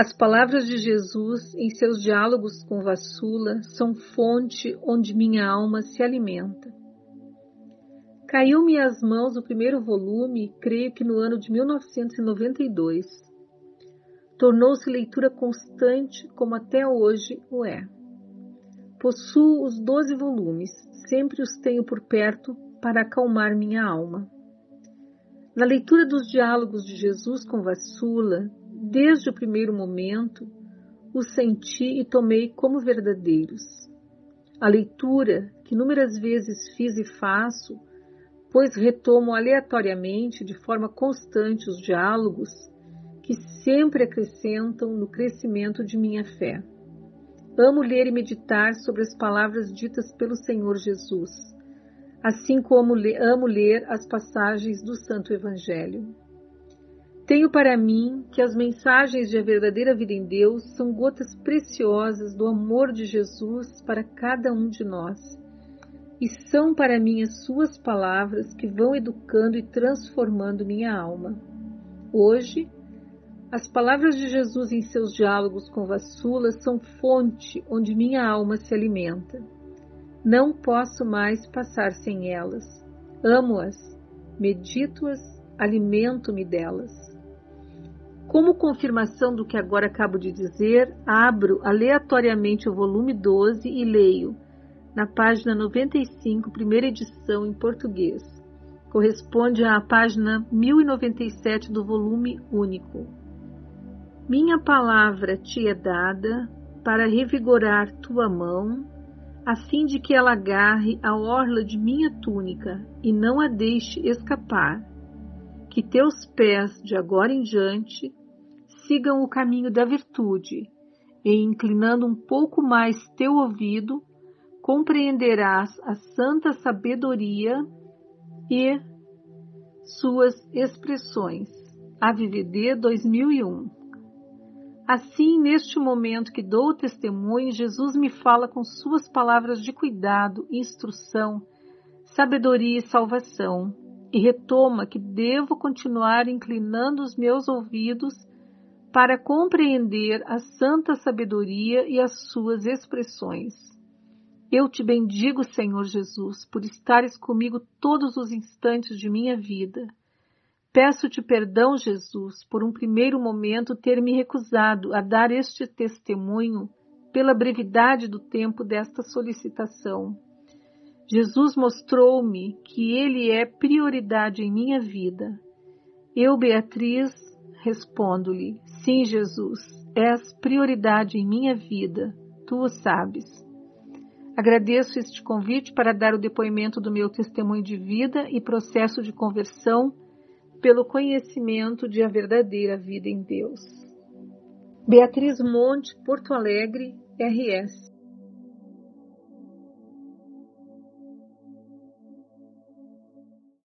As palavras de Jesus em seus diálogos com Vassula são fonte onde minha alma se alimenta. Caiu-me às mãos o primeiro volume, creio que no ano de 1992. Tornou-se leitura constante, como até hoje o é. Possuo os doze volumes, sempre os tenho por perto para acalmar minha alma. Na leitura dos diálogos de Jesus com Vassula, desde o primeiro momento, os senti e tomei como verdadeiros. A leitura, que inúmeras vezes fiz e faço, pois retomo aleatoriamente, de forma constante, os diálogos que sempre acrescentam no crescimento de minha fé. Amo ler e meditar sobre as palavras ditas pelo Senhor Jesus, assim como amo ler as passagens do Santo Evangelho. Tenho para mim que as mensagens de a verdadeira vida em Deus são gotas preciosas do amor de Jesus para cada um de nós e são para mim as suas palavras que vão educando e transformando minha alma. Hoje, as palavras de Jesus em seus diálogos com Vassula são fonte onde minha alma se alimenta. Não posso mais passar sem elas. Amo-as, medito-as, alimento-me delas. Como confirmação do que agora acabo de dizer, abro aleatoriamente o volume 12 e leio na página 95, primeira edição em português. Corresponde à página 1097 do volume único. Minha palavra te é dada para revigorar tua mão, a fim de que ela agarre a orla de minha túnica e não a deixe escapar. Que teus pés, de agora em diante, sigam o caminho da virtude, e inclinando um pouco mais teu ouvido, compreenderás a santa sabedoria e suas expressões. AVVD 2001 Assim, neste momento que dou o testemunho, Jesus me fala com suas palavras de cuidado, instrução, sabedoria e salvação, e retoma que devo continuar inclinando os meus ouvidos para compreender a santa sabedoria e as suas expressões. Eu te bendigo, Senhor Jesus, por estares comigo todos os instantes de minha vida. Peço-te perdão, Jesus, por um primeiro momento ter me recusado a dar este testemunho pela brevidade do tempo desta solicitação. Jesus mostrou-me que Ele é prioridade em minha vida. Eu, Beatriz, respondo-lhe: Sim, Jesus, és prioridade em minha vida, tu o sabes. Agradeço este convite para dar o depoimento do meu testemunho de vida e processo de conversão pelo conhecimento de a verdadeira vida em Deus. Beatriz Monte, Porto Alegre, RS.